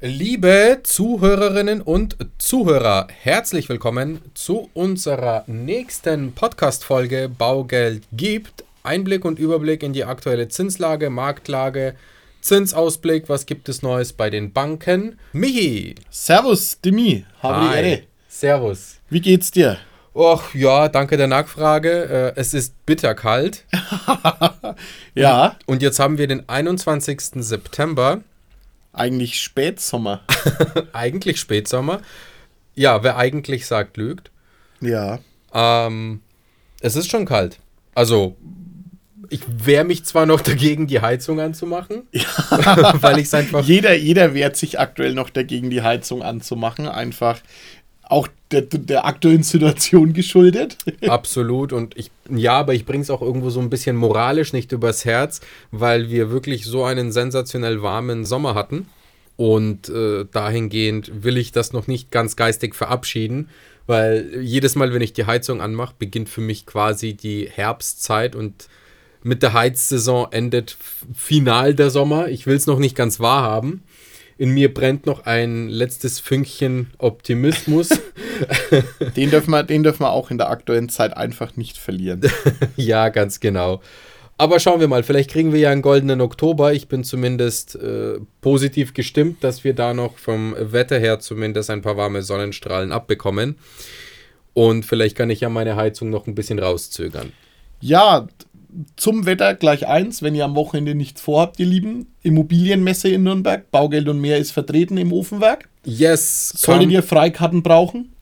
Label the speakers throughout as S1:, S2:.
S1: Liebe Zuhörerinnen und Zuhörer, herzlich willkommen zu unserer nächsten Podcast-Folge Baugeld gibt. Einblick und Überblick in die aktuelle Zinslage, Marktlage, Zinsausblick, was gibt es Neues bei den Banken? Michi!
S2: Servus, Demi, habe die Ehre.
S1: Servus.
S2: Wie geht's dir?
S1: Och, ja, danke der Nachfrage. Äh, es ist bitterkalt.
S2: ja.
S1: Und, und jetzt haben wir den 21. September.
S2: Eigentlich Spätsommer.
S1: eigentlich Spätsommer. Ja, wer eigentlich sagt, lügt.
S2: Ja.
S1: Ähm, es ist schon kalt. Also, ich wehre mich zwar noch dagegen, die Heizung anzumachen,
S2: ja. weil ich es einfach. Jeder, jeder wehrt sich aktuell noch dagegen, die Heizung anzumachen. Einfach auch der, der aktuellen Situation geschuldet.
S1: Absolut. Und ich, ja, aber ich bringe es auch irgendwo so ein bisschen moralisch nicht übers Herz, weil wir wirklich so einen sensationell warmen Sommer hatten. Und äh, dahingehend will ich das noch nicht ganz geistig verabschieden, weil jedes Mal, wenn ich die Heizung anmache, beginnt für mich quasi die Herbstzeit und mit der Heizsaison endet final der Sommer. Ich will es noch nicht ganz wahrhaben in mir brennt noch ein letztes Fünkchen Optimismus.
S2: den, dürfen wir, den dürfen wir auch in der aktuellen Zeit einfach nicht verlieren.
S1: ja, ganz genau. Aber schauen wir mal, vielleicht kriegen wir ja einen goldenen Oktober. Ich bin zumindest äh, positiv gestimmt, dass wir da noch vom Wetter her zumindest ein paar warme Sonnenstrahlen abbekommen. Und vielleicht kann ich ja meine Heizung noch ein bisschen rauszögern.
S2: Ja, zum Wetter gleich eins, wenn ihr am Wochenende nichts vorhabt, ihr Lieben. Immobilienmesse in Nürnberg, Baugeld und mehr ist vertreten im Ofenwerk.
S1: Yes.
S2: Solltet ihr Freikarten brauchen?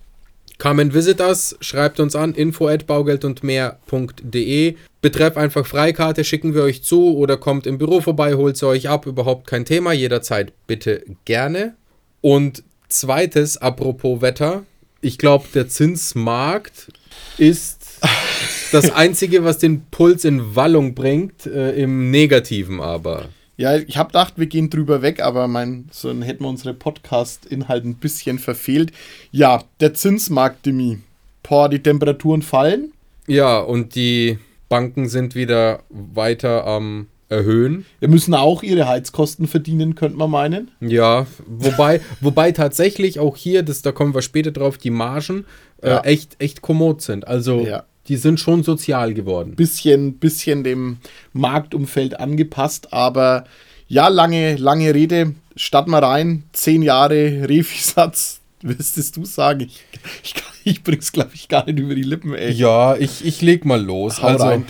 S1: Come and visit us, schreibt uns an, info at baugeldundmehr.de. Betreff einfach Freikarte, schicken wir euch zu oder kommt im Büro vorbei, holt sie euch ab, überhaupt kein Thema, jederzeit bitte gerne. Und zweites, apropos Wetter, ich glaube, der Zinsmarkt ist das Einzige, was den Puls in Wallung bringt, äh, im Negativen aber.
S2: Ja, ich habe gedacht, wir gehen drüber weg, aber mein, so dann hätten wir unsere Podcast-Inhalt ein bisschen verfehlt. Ja, der Zinsmarkt, Demi. Boah, die Temperaturen fallen.
S1: Ja, und die Banken sind wieder weiter am erhöhen.
S2: Wir müssen auch ihre Heizkosten verdienen, könnte man meinen.
S1: Ja, wobei, wobei tatsächlich auch hier, das, da kommen wir später drauf, die Margen äh, ja. echt, echt kommod sind. Also ja. die sind schon sozial geworden.
S2: Bisschen, bisschen dem Marktumfeld angepasst, aber ja, lange, lange Rede. Statt mal rein, zehn Jahre Refisatz, Wirstest du sagen? Ich, ich, ich bring's, glaube ich, gar nicht über die Lippen, ey.
S1: Ja, ich, ich leg mal los. Hau also,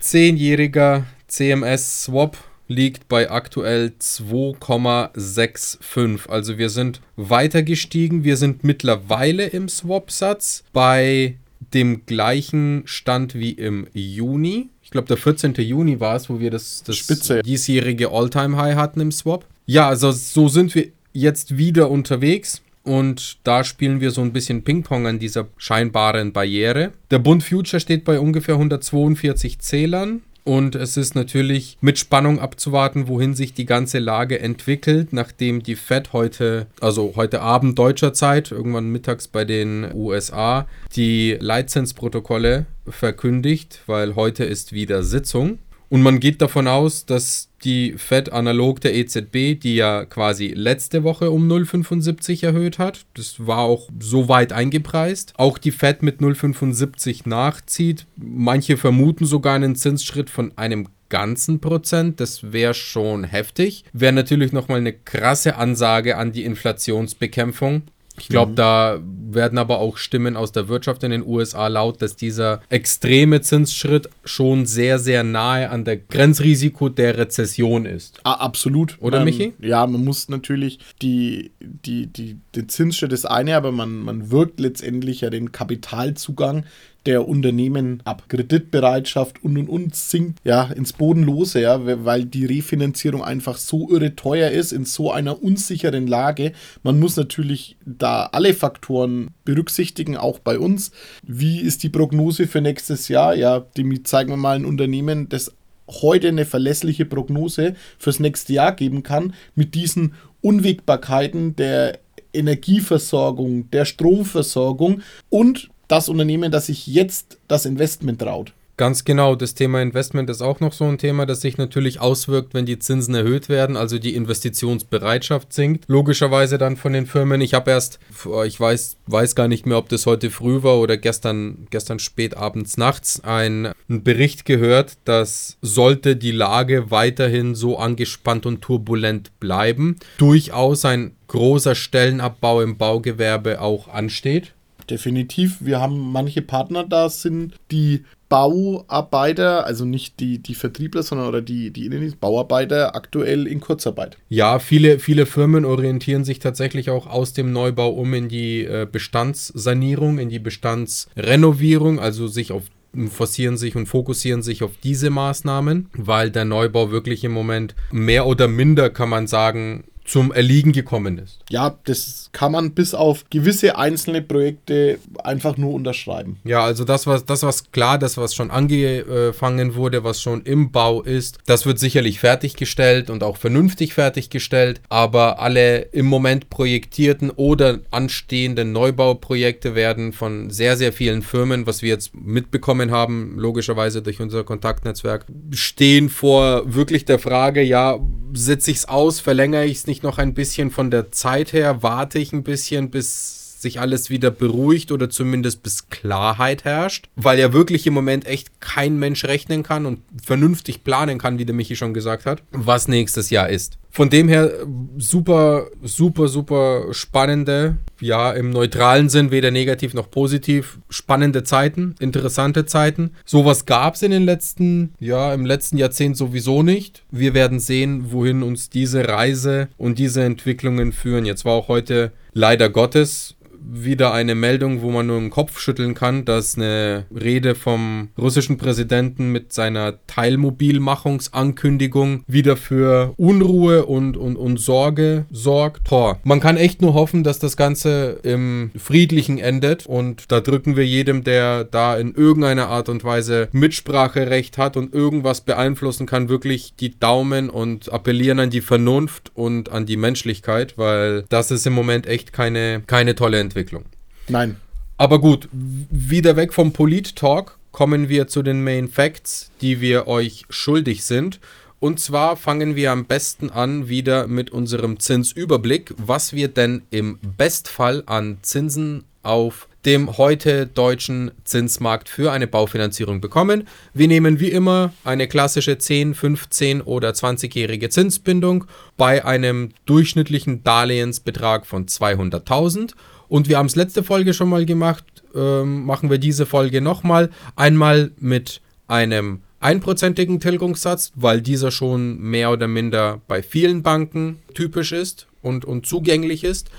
S1: zehnjähriger CMS Swap liegt bei aktuell 2,65. Also wir sind weiter gestiegen. Wir sind mittlerweile im Swap-Satz bei dem gleichen Stand wie im Juni. Ich glaube, der 14. Juni war es, wo wir das, das diesjährige All-Time-High hatten im Swap. Ja, also so sind wir jetzt wieder unterwegs. Und da spielen wir so ein bisschen Ping-Pong an dieser scheinbaren Barriere. Der Bund Future steht bei ungefähr 142 Zählern. Und es ist natürlich mit Spannung abzuwarten, wohin sich die ganze Lage entwickelt, nachdem die Fed heute, also heute Abend deutscher Zeit, irgendwann mittags bei den USA, die Leitzinsprotokolle verkündigt, weil heute ist wieder Sitzung. Und man geht davon aus, dass die Fed analog der EZB, die ja quasi letzte Woche um 0,75 erhöht hat, das war auch so weit eingepreist, auch die Fed mit 0,75 nachzieht. Manche vermuten sogar einen Zinsschritt von einem ganzen Prozent. Das wäre schon heftig. Wäre natürlich nochmal eine krasse Ansage an die Inflationsbekämpfung. Ich glaube, mhm. da werden aber auch Stimmen aus der Wirtschaft in den USA laut, dass dieser extreme Zinsschritt schon sehr, sehr nahe an der Grenzrisiko der Rezession ist.
S2: Ah, absolut.
S1: Oder,
S2: ähm,
S1: Michi?
S2: Ja, man muss natürlich die, die, die, den Zinsschritt ist eine, aber man, man wirkt letztendlich ja den Kapitalzugang der Unternehmen ab. Kreditbereitschaft und und und sinkt ja ins Bodenlose, ja, weil die Refinanzierung einfach so irre teuer ist in so einer unsicheren Lage. Man muss natürlich da alle Faktoren berücksichtigen, auch bei uns. Wie ist die Prognose für nächstes Jahr? Ja, dem zeigen wir mal ein Unternehmen, das heute eine verlässliche Prognose fürs nächste Jahr geben kann, mit diesen Unwägbarkeiten der Energieversorgung, der Stromversorgung und das Unternehmen, das sich jetzt das Investment traut.
S1: Ganz genau, das Thema Investment ist auch noch so ein Thema, das sich natürlich auswirkt, wenn die Zinsen erhöht werden, also die Investitionsbereitschaft sinkt. Logischerweise dann von den Firmen. Ich habe erst, ich weiß, weiß gar nicht mehr, ob das heute früh war oder gestern, gestern spät abends nachts, einen Bericht gehört, dass sollte die Lage weiterhin so angespannt und turbulent bleiben, durchaus ein großer Stellenabbau im Baugewerbe auch ansteht.
S2: Definitiv. Wir haben manche Partner da sind, die Bauarbeiter, also nicht die, die Vertriebler, sondern oder die, die Bauarbeiter aktuell in Kurzarbeit.
S1: Ja, viele, viele Firmen orientieren sich tatsächlich auch aus dem Neubau um in die äh, Bestandssanierung, in die Bestandsrenovierung, also sich auf forcieren sich und fokussieren sich auf diese Maßnahmen, weil der Neubau wirklich im Moment mehr oder minder, kann man sagen, zum Erliegen gekommen ist.
S2: Ja, das kann man bis auf gewisse einzelne Projekte einfach nur unterschreiben.
S1: Ja, also das, was, das, was klar, das, was schon angefangen wurde, was schon im Bau ist, das wird sicherlich fertiggestellt und auch vernünftig fertiggestellt, aber alle im Moment projektierten oder anstehenden Neubauprojekte werden von sehr, sehr vielen Firmen, was wir jetzt mitbekommen haben, logischerweise durch unser Kontaktnetzwerk, stehen vor wirklich der Frage, ja, setze ich es aus, verlängere ich es nicht noch ein bisschen von der Zeit her, warte ich ein bisschen, bis sich alles wieder beruhigt oder zumindest bis Klarheit herrscht, weil ja wirklich im Moment echt kein Mensch rechnen kann und vernünftig planen kann, wie der Michi schon gesagt hat, was nächstes Jahr ist. Von dem her super, super, super spannende, ja, im neutralen Sinn, weder negativ noch positiv, spannende Zeiten, interessante Zeiten. Sowas gab es in den letzten, ja, im letzten Jahrzehnt sowieso nicht. Wir werden sehen, wohin uns diese Reise und diese Entwicklungen führen. Jetzt war auch heute leider Gottes wieder eine Meldung, wo man nur den Kopf schütteln kann, dass eine Rede vom russischen Präsidenten mit seiner Teilmobilmachungsankündigung wieder für Unruhe und, und, und Sorge sorgt. Tor. Man kann echt nur hoffen, dass das Ganze im Friedlichen endet und da drücken wir jedem, der da in irgendeiner Art und Weise Mitspracherecht hat und irgendwas beeinflussen kann, wirklich die Daumen und appellieren an die Vernunft und an die Menschlichkeit, weil das ist im Moment echt keine, keine tolle Entwicklung. Entwicklung.
S2: Nein.
S1: Aber gut, wieder weg vom Polit-Talk kommen wir zu den Main Facts, die wir euch schuldig sind. Und zwar fangen wir am besten an wieder mit unserem Zinsüberblick, was wir denn im Bestfall an Zinsen auf dem heute deutschen Zinsmarkt für eine Baufinanzierung bekommen. Wir nehmen wie immer eine klassische 10, 15 oder 20-jährige Zinsbindung bei einem durchschnittlichen Darlehensbetrag von 200.000 und wir haben es letzte Folge schon mal gemacht, ähm, machen wir diese Folge nochmal. Einmal mit einem einprozentigen Tilgungssatz, weil dieser schon mehr oder minder bei vielen Banken typisch ist und, und zugänglich ist.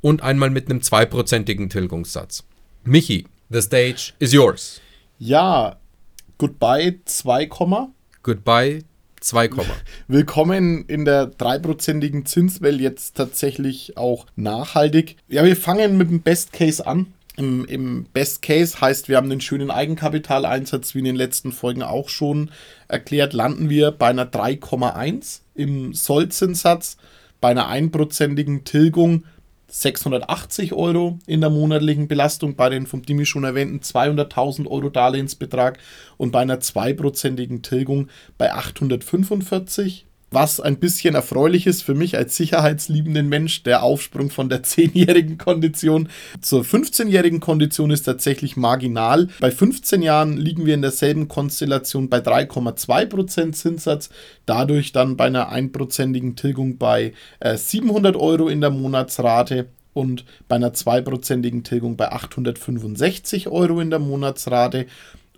S1: Und einmal mit einem zweiprozentigen Tilgungssatz. Michi, the stage is yours.
S2: Ja, goodbye 2,
S1: Goodbye 2,
S2: Willkommen in der dreiprozentigen Zinswelle jetzt tatsächlich auch nachhaltig. Ja, wir fangen mit dem Best Case an. Im, Im, Best Case heißt, wir haben einen schönen Eigenkapitaleinsatz, wie in den letzten Folgen auch schon erklärt, landen wir bei einer 3,1 im Sollzinssatz, bei einer einprozentigen Tilgung 680 Euro in der monatlichen Belastung bei den vom Dimi schon erwähnten 200.000 Euro Darlehensbetrag und bei einer zweiprozentigen Tilgung bei 845 was ein bisschen erfreulich ist für mich als sicherheitsliebenden Mensch, der Aufsprung von der 10-jährigen Kondition zur 15-jährigen Kondition ist tatsächlich marginal. Bei 15 Jahren liegen wir in derselben Konstellation bei 3,2% Zinssatz, dadurch dann bei einer einprozentigen Tilgung bei äh, 700 Euro in der Monatsrate und bei einer zweiprozentigen Tilgung bei 865 Euro in der Monatsrate.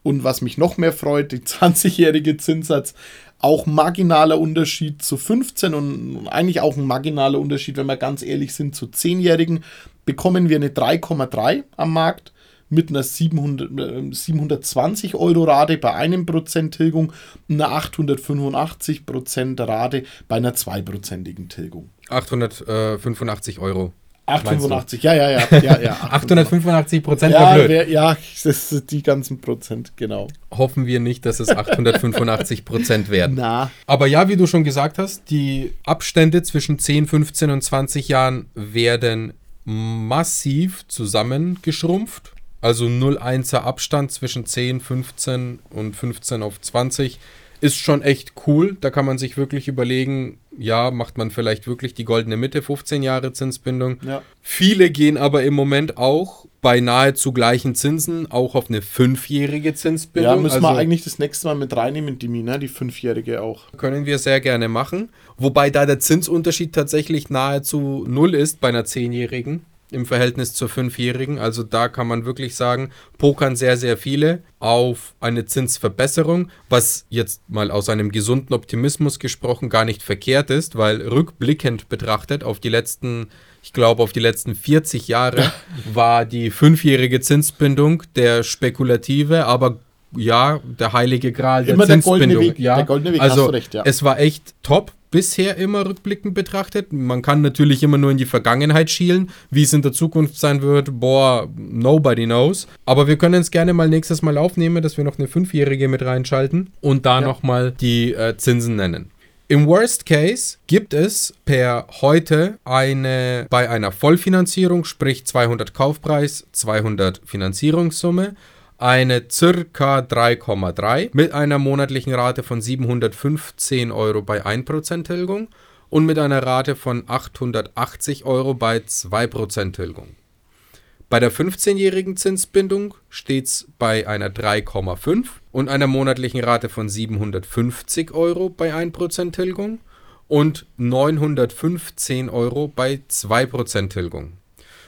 S2: Und was mich noch mehr freut, die 20-jährige Zinssatz auch marginaler Unterschied zu 15 und eigentlich auch ein marginaler Unterschied, wenn wir ganz ehrlich sind, zu 10-Jährigen, bekommen wir eine 3,3 am Markt mit einer 700, 720 äh, Euro Rate bei einem Prozent Tilgung und einer 885 Prozent Rate bei einer zweiprozentigen Tilgung.
S1: 885 Euro.
S2: 885, ja, ja, ja. ja, ja
S1: 885 Prozent
S2: ja, blöd. Wär, ja, das sind die ganzen Prozent, genau.
S1: Hoffen wir nicht, dass es 885 Prozent werden.
S2: Na.
S1: Aber ja, wie du schon gesagt hast, die Abstände zwischen 10, 15 und 20 Jahren werden massiv zusammengeschrumpft. Also 0,1er Abstand zwischen 10, 15 und 15 auf 20 ist schon echt cool. Da kann man sich wirklich überlegen, ja, macht man vielleicht wirklich die goldene Mitte, 15 Jahre Zinsbindung. Ja. Viele gehen aber im Moment auch bei nahezu gleichen Zinsen auch auf eine fünfjährige Zinsbindung.
S2: Ja, müssen also, wir eigentlich das nächste Mal mit reinnehmen, die Mina, die fünfjährige auch.
S1: Können wir sehr gerne machen. Wobei da der Zinsunterschied tatsächlich nahezu null ist bei einer zehnjährigen im Verhältnis zur Fünfjährigen. Also da kann man wirklich sagen, pokern sehr, sehr viele auf eine Zinsverbesserung, was jetzt mal aus einem gesunden Optimismus gesprochen gar nicht verkehrt ist, weil rückblickend betrachtet auf die letzten, ich glaube auf die letzten 40 Jahre war die fünfjährige Zinsbindung der spekulative, aber ja, der heilige Gral der
S2: Immer
S1: Zinsbindung.
S2: Der goldene Weg,
S1: ja.
S2: Der goldene Weg,
S1: also recht, ja. es war echt top bisher immer rückblickend betrachtet. Man kann natürlich immer nur in die Vergangenheit schielen. Wie es in der Zukunft sein wird, boah, nobody knows. Aber wir können es gerne mal nächstes Mal aufnehmen, dass wir noch eine Fünfjährige mit reinschalten und da ja. nochmal die äh, Zinsen nennen. Im Worst Case gibt es per heute eine bei einer Vollfinanzierung, sprich 200 Kaufpreis, 200 Finanzierungssumme, eine circa 3,3 mit einer monatlichen Rate von 715 Euro bei 1% Tilgung und mit einer Rate von 880 Euro bei 2% Tilgung. Bei der 15-jährigen Zinsbindung steht es bei einer 3,5 und einer monatlichen Rate von 750 Euro bei 1% Tilgung und 915 Euro bei 2% Tilgung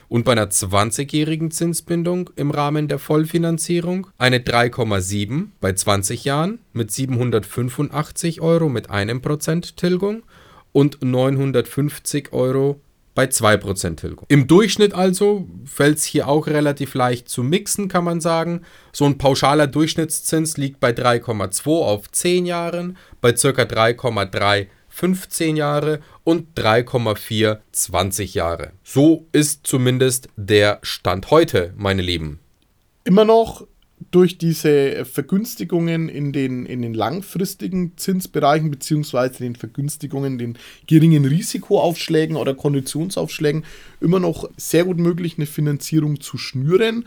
S1: und bei einer 20-jährigen Zinsbindung im Rahmen der Vollfinanzierung eine 3,7 bei 20 Jahren mit 785 Euro mit einem Prozent Tilgung und 950 Euro bei 2% Tilgung. Im Durchschnitt also fällt es hier auch relativ leicht zu mixen, kann man sagen. So ein pauschaler Durchschnittszins liegt bei 3,2 auf 10 Jahren, bei ca. 3,3 15 Jahre und 3,4 20 Jahre. So ist zumindest der Stand heute, meine Lieben.
S2: Immer noch durch diese Vergünstigungen in den, in den langfristigen Zinsbereichen beziehungsweise den Vergünstigungen, den geringen Risikoaufschlägen oder Konditionsaufschlägen immer noch sehr gut möglich, eine Finanzierung zu schnüren.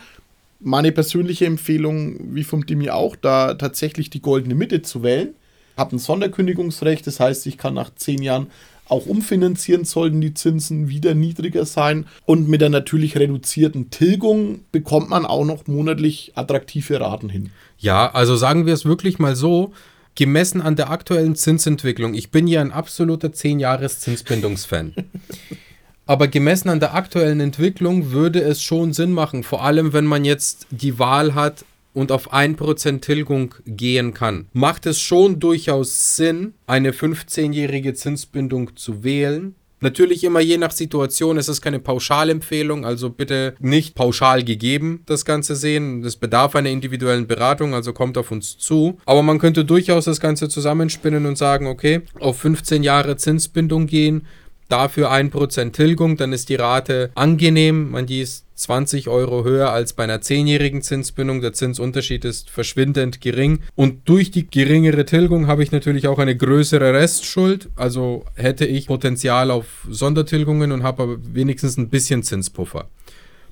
S2: Meine persönliche Empfehlung, wie vom Dimi auch, da tatsächlich die goldene Mitte zu wählen habe ein Sonderkündigungsrecht, das heißt, ich kann nach zehn Jahren auch umfinanzieren, sollten die Zinsen wieder niedriger sein. Und mit der natürlich reduzierten Tilgung bekommt man auch noch monatlich attraktive Raten hin.
S1: Ja, also sagen wir es wirklich mal so, gemessen an der aktuellen Zinsentwicklung, ich bin ja ein absoluter 10-Jahres-Zinsbindungsfan. Aber gemessen an der aktuellen Entwicklung würde es schon Sinn machen, vor allem wenn man jetzt die Wahl hat, und auf 1% Tilgung gehen kann, macht es schon durchaus Sinn, eine 15-jährige Zinsbindung zu wählen. Natürlich immer je nach Situation, es ist keine Pauschalempfehlung, also bitte nicht pauschal gegeben das Ganze sehen. Das bedarf einer individuellen Beratung, also kommt auf uns zu. Aber man könnte durchaus das Ganze zusammenspinnen und sagen, okay, auf 15 Jahre Zinsbindung gehen, dafür 1% Tilgung, dann ist die Rate angenehm. Man, die ist 20 Euro höher als bei einer 10-jährigen Zinsbindung. Der Zinsunterschied ist verschwindend gering. Und durch die geringere Tilgung habe ich natürlich auch eine größere Restschuld. Also hätte ich Potenzial auf Sondertilgungen und habe aber wenigstens ein bisschen Zinspuffer.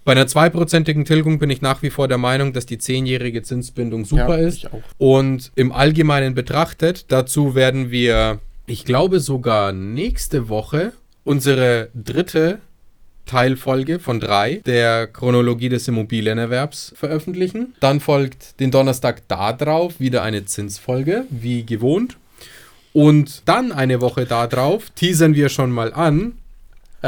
S1: Bei einer zweiprozentigen Tilgung bin ich nach wie vor der Meinung, dass die zehnjährige Zinsbindung super ja, ist. Und im Allgemeinen betrachtet, dazu werden wir, ich glaube sogar nächste Woche unsere dritte Teilfolge von drei der Chronologie des Immobilienerwerbs veröffentlichen. Dann folgt den Donnerstag darauf wieder eine Zinsfolge, wie gewohnt. Und dann eine Woche darauf teasern wir schon mal an,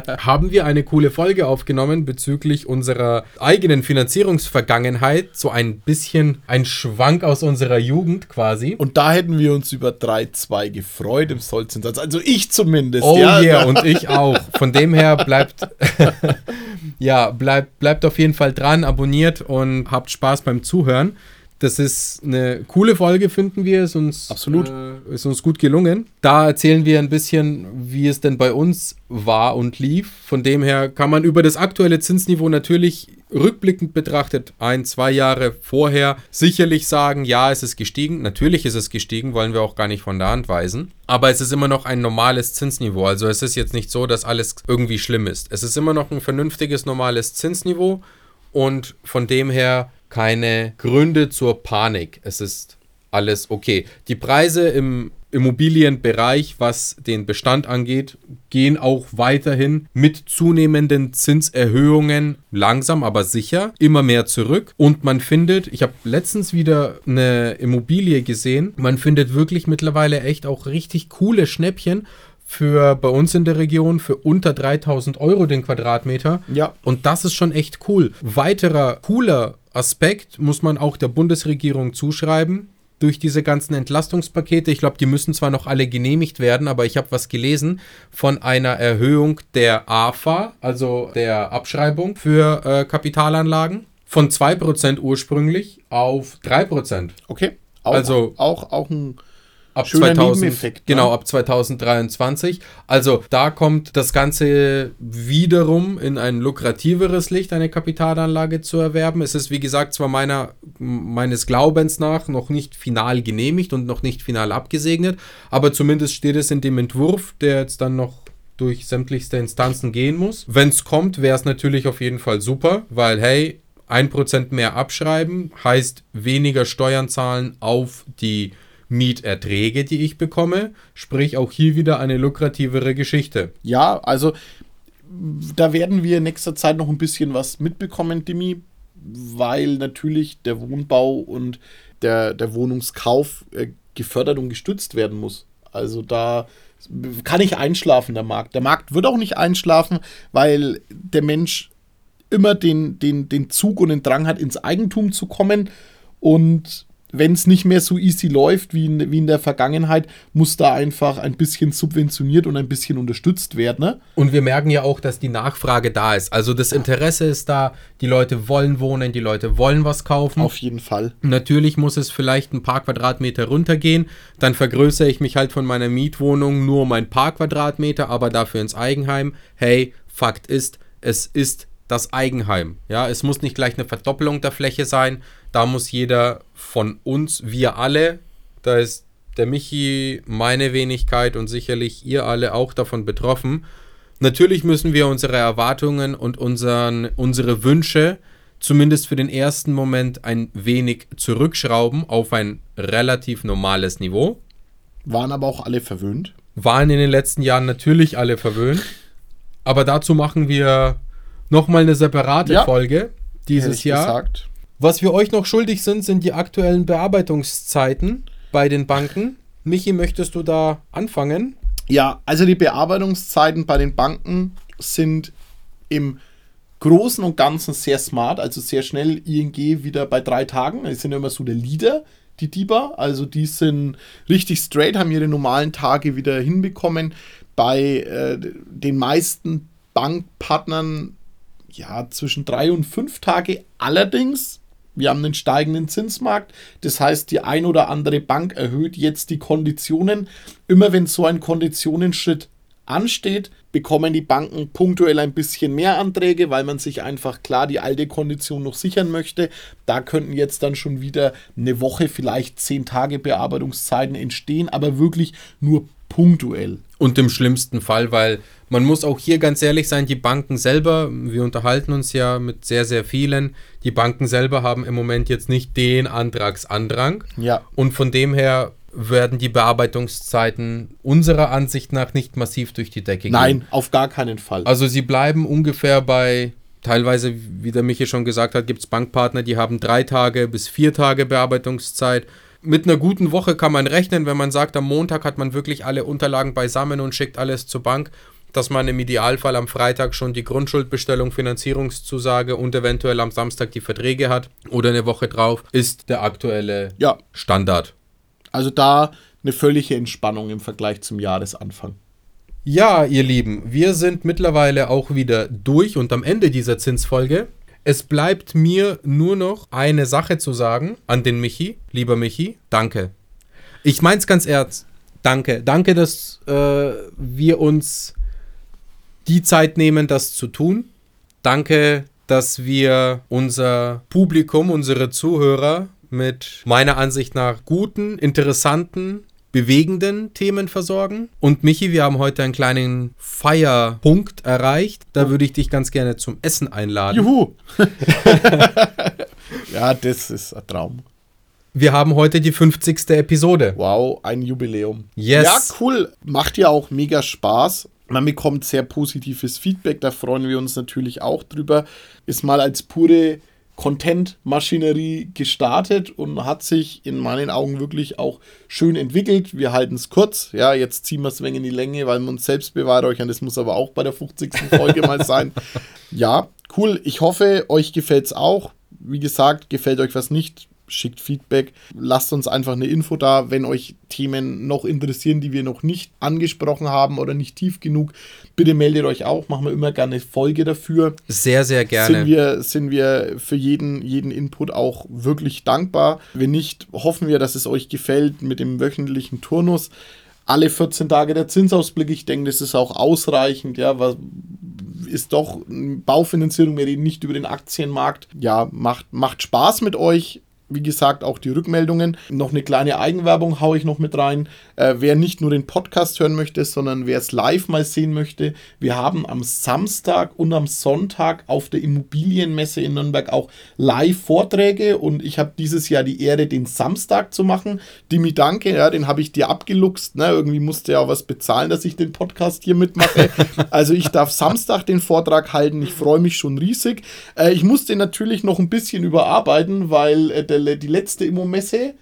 S1: haben wir eine coole Folge aufgenommen bezüglich unserer eigenen Finanzierungsvergangenheit. So ein bisschen ein Schwank aus unserer Jugend quasi.
S2: Und da hätten wir uns über 3-2 gefreut im Sollzinssatz. Also ich zumindest.
S1: Oh ja, yeah, und ich auch. Von dem her bleibt, ja, bleibt, bleibt auf jeden Fall dran, abonniert und habt Spaß beim Zuhören. Das ist eine coole Folge, finden wir. Ist uns,
S2: Absolut.
S1: Äh, ist uns gut gelungen. Da erzählen wir ein bisschen, wie es denn bei uns war und lief. Von dem her kann man über das aktuelle Zinsniveau natürlich rückblickend betrachtet, ein, zwei Jahre vorher, sicherlich sagen, ja, es ist gestiegen. Natürlich ist es gestiegen, wollen wir auch gar nicht von der Hand weisen. Aber es ist immer noch ein normales Zinsniveau. Also es ist jetzt nicht so, dass alles irgendwie schlimm ist. Es ist immer noch ein vernünftiges, normales Zinsniveau. Und von dem her keine Gründe zur Panik. Es ist alles okay. Die Preise im Immobilienbereich, was den Bestand angeht, gehen auch weiterhin mit zunehmenden Zinserhöhungen langsam, aber sicher immer mehr zurück. Und man findet, ich habe letztens wieder eine Immobilie gesehen, man findet wirklich mittlerweile echt auch richtig coole Schnäppchen für bei uns in der Region für unter 3000 Euro den Quadratmeter.
S2: Ja.
S1: Und das ist schon echt cool. Weiterer cooler Aspekt muss man auch der Bundesregierung zuschreiben durch diese ganzen Entlastungspakete. Ich glaube, die müssen zwar noch alle genehmigt werden, aber ich habe was gelesen von einer Erhöhung der AFA, also der Abschreibung für äh, Kapitalanlagen, von 2% ursprünglich auf 3%.
S2: Okay. Auch,
S1: Also-
S2: auch, auch ein
S1: ab
S2: Schöner
S1: 2000,
S2: Nebeneffekt, ne?
S1: genau, ab 2023. Also da kommt das Ganze wiederum in ein lukrativeres Licht, eine Kapitalanlage zu erwerben. Es ist, wie gesagt, zwar meiner, meines Glaubens nach noch nicht final genehmigt und noch nicht final abgesegnet, aber zumindest steht es in dem Entwurf, der jetzt dann noch durch sämtlichste Instanzen gehen muss. Wenn es kommt, wäre es natürlich auf jeden Fall super, weil hey, 1% mehr abschreiben heißt weniger Steuern zahlen auf die Mieterträge, die ich bekomme. Sprich auch hier wieder eine lukrativere Geschichte.
S2: Ja, also da werden wir in nächster Zeit noch ein bisschen was mitbekommen, Dimi, weil natürlich der Wohnbau und der, der Wohnungskauf äh, gefördert und gestützt werden muss. Also da kann nicht einschlafen, der Markt. Der Markt wird auch nicht einschlafen, weil der Mensch immer den, den, den Zug und den Drang hat, ins Eigentum zu kommen. Und wenn es nicht mehr so easy läuft wie in, wie in der Vergangenheit, muss da einfach ein bisschen subventioniert und ein bisschen unterstützt werden. Ne?
S1: Und wir merken ja auch, dass die Nachfrage da ist. Also das Interesse ist da, die Leute wollen wohnen, die Leute wollen was kaufen.
S2: Auf jeden Fall.
S1: Natürlich muss es vielleicht ein paar Quadratmeter runtergehen. Dann vergrößere ich mich halt von meiner Mietwohnung nur um ein paar Quadratmeter, aber dafür ins Eigenheim. Hey, Fakt ist, es ist das Eigenheim. Ja, es muss nicht gleich eine Verdoppelung der Fläche sein. Da muss jeder von uns, wir alle, da ist der Michi, meine Wenigkeit und sicherlich ihr alle auch davon betroffen. Natürlich müssen wir unsere Erwartungen und unseren, unsere Wünsche zumindest für den ersten Moment ein wenig zurückschrauben auf ein relativ normales Niveau.
S2: Waren aber auch alle verwöhnt.
S1: Waren in den letzten Jahren natürlich alle verwöhnt. Aber dazu machen wir nochmal eine separate
S2: Ja.
S1: Folge dieses Jahr.
S2: Gesagt.
S1: Was wir euch noch schuldig sind, sind die aktuellen Bearbeitungszeiten bei den Banken. Michi, möchtest du da anfangen?
S2: Ja, also die Bearbeitungszeiten bei den Banken sind im Großen und Ganzen sehr smart, also sehr schnell ING wieder bei drei Tagen. Die sind ja immer so der Leader, die DIBA. Also die sind richtig straight, haben ihre normalen Tage wieder hinbekommen. Bei äh, den meisten Bankpartnern ja zwischen drei und fünf Tage. Allerdings, wir haben einen steigenden Zinsmarkt. Das heißt, die ein oder andere Bank erhöht jetzt die Konditionen. Immer wenn so ein Konditionenschritt ansteht, bekommen die Banken punktuell ein bisschen mehr Anträge, weil man sich einfach klar die alte Kondition noch sichern möchte. Da könnten jetzt dann schon wieder eine Woche, vielleicht zehn Tage Bearbeitungszeiten entstehen, aber wirklich nur punktuell.
S1: Und im schlimmsten Fall, weil man muss auch hier ganz ehrlich sein, die Banken selber, wir unterhalten uns ja mit sehr, sehr vielen, die Banken selber haben im Moment jetzt nicht den Antragsandrang.
S2: Ja.
S1: Und von dem her werden die Bearbeitungszeiten unserer Ansicht nach nicht massiv durch die Decke gehen.
S2: Nein, auf gar keinen Fall.
S1: Also sie bleiben ungefähr bei, teilweise, wie der Michi schon gesagt hat, gibt es Bankpartner, die haben drei Tage bis vier Tage Bearbeitungszeit. Mit einer guten Woche kann man rechnen, wenn man sagt, am Montag hat man wirklich alle Unterlagen beisammen und schickt alles zur Bank, dass man im Idealfall am Freitag schon die Grundschuldbestellung, Finanzierungszusage und eventuell am Samstag die Verträge hat oder eine Woche drauf, ist der aktuelle
S2: ja,
S1: Standard.
S2: also da eine völlige Entspannung im Vergleich zum Jahresanfang.
S1: Ja, ihr Lieben, wir sind mittlerweile auch wieder durch und am Ende dieser Zinsfolge. Es bleibt mir nur noch eine Sache zu sagen an den Michi. Lieber Michi, danke. Ich mein's ganz ernst. Danke. Danke, dass äh, wir uns die Zeit nehmen, das zu tun. Danke, dass wir unser Publikum, unsere Zuhörer mit meiner Ansicht nach guten, interessanten bewegenden Themen versorgen. Und Michi, wir haben heute einen kleinen Feierpunkt erreicht. Da würde ich dich ganz gerne zum Essen einladen.
S2: Juhu! ja, das ist ein Traum.
S1: Wir haben heute die 50. Episode.
S2: Wow, ein Jubiläum.
S1: Yes.
S2: Ja, cool. Macht ja auch mega Spaß. Man bekommt sehr positives Feedback, da freuen wir uns natürlich auch drüber. Ist mal als pure Content-Maschinerie gestartet und hat sich in meinen Augen wirklich auch schön entwickelt. Wir halten es kurz. Ja, jetzt ziehen wir es wenig in die Länge, weil wir uns selbst beweihräuchern. Das muss aber auch bei der 50. Folge mal sein. Ja, cool. Ich hoffe, euch gefällt es auch. Wie gesagt, gefällt euch was nicht, schickt Feedback, lasst uns einfach eine Info da, wenn euch Themen noch interessieren, die wir noch nicht angesprochen haben oder nicht tief genug. Bitte meldet euch auch, machen wir immer gerne eine Folge dafür.
S1: Sehr, sehr gerne.
S2: Sind wir, sind wir für jeden, jeden Input auch wirklich dankbar. Wenn nicht, hoffen wir, dass es euch gefällt mit dem wöchentlichen Turnus. Alle 14 Tage der Zinsausblick, ich denke, das ist auch ausreichend, ja, was ist doch Baufinanzierung, wir reden nicht über den Aktienmarkt. Ja, macht, macht Spaß mit euch wie gesagt, auch die Rückmeldungen. Noch eine kleine Eigenwerbung haue ich noch mit rein. Äh, wer nicht nur den Podcast hören möchte, sondern wer es live mal sehen möchte, wir haben am Samstag und am Sonntag auf der Immobilienmesse in Nürnberg auch Live-Vorträge und ich habe dieses Jahr die Ehre, den Samstag zu machen. Dimi, danke, ja, den habe ich dir abgeluchst. Ne? Irgendwie musste ja auch was bezahlen, dass ich den Podcast hier mitmache. also ich darf Samstag den Vortrag halten. Ich freue mich schon riesig. Äh, ich musste natürlich noch ein bisschen überarbeiten, weil äh, der der, die letzte Immo-Messe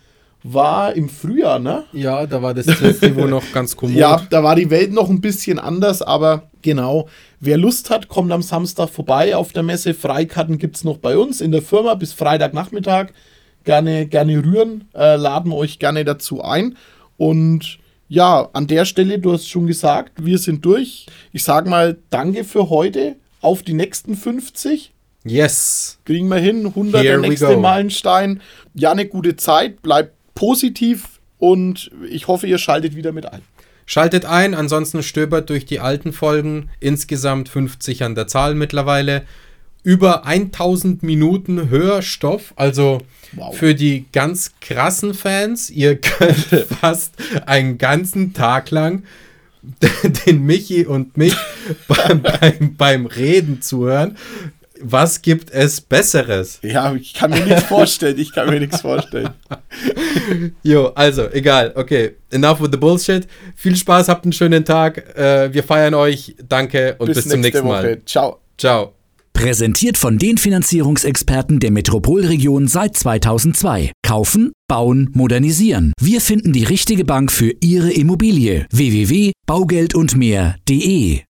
S2: war im Frühjahr, ne?
S1: Ja, da war das Niveau noch ganz kommod.
S2: Ja, da war die Welt noch ein bisschen anders, aber genau. Wer Lust hat, kommt am Samstag vorbei auf der Messe. Freikarten gibt es noch bei uns in der Firma bis Freitagnachmittag. Gerne, gerne rühren, äh, laden wir euch gerne dazu ein. Und ja, an der Stelle, du hast schon gesagt, wir sind durch. Ich sage mal, danke für heute. Auf die nächsten 50.
S1: Yes.
S2: Kriegen wir hin. 100
S1: Here
S2: der nächste. Meilenstein. Ja, eine gute Zeit. Bleibt positiv und ich hoffe, ihr schaltet wieder mit ein.
S1: Schaltet ein, ansonsten stöbert durch die alten Folgen. Insgesamt 50 an der Zahl mittlerweile. Über 1000 Minuten Hörstoff, also
S2: Wow.
S1: für die ganz krassen Fans, ihr könnt fast einen ganzen Tag lang den Michi und mich beim, beim, beim Reden zuhören. Was gibt es Besseres?
S2: Ja, ich kann mir nichts vorstellen. Ich kann mir nichts vorstellen.
S1: Jo, also, egal. Okay, enough with the bullshit. Viel Spaß, habt einen schönen Tag. Äh, wir feiern euch. Danke und bis, zum nächsten Mal.
S2: Ciao.
S1: Ciao.
S3: Präsentiert von den Finanzierungsexperten der Metropolregion seit 2002. Kaufen, bauen, modernisieren. Wir finden die richtige Bank für Ihre Immobilie. www.baugeldundmehr.de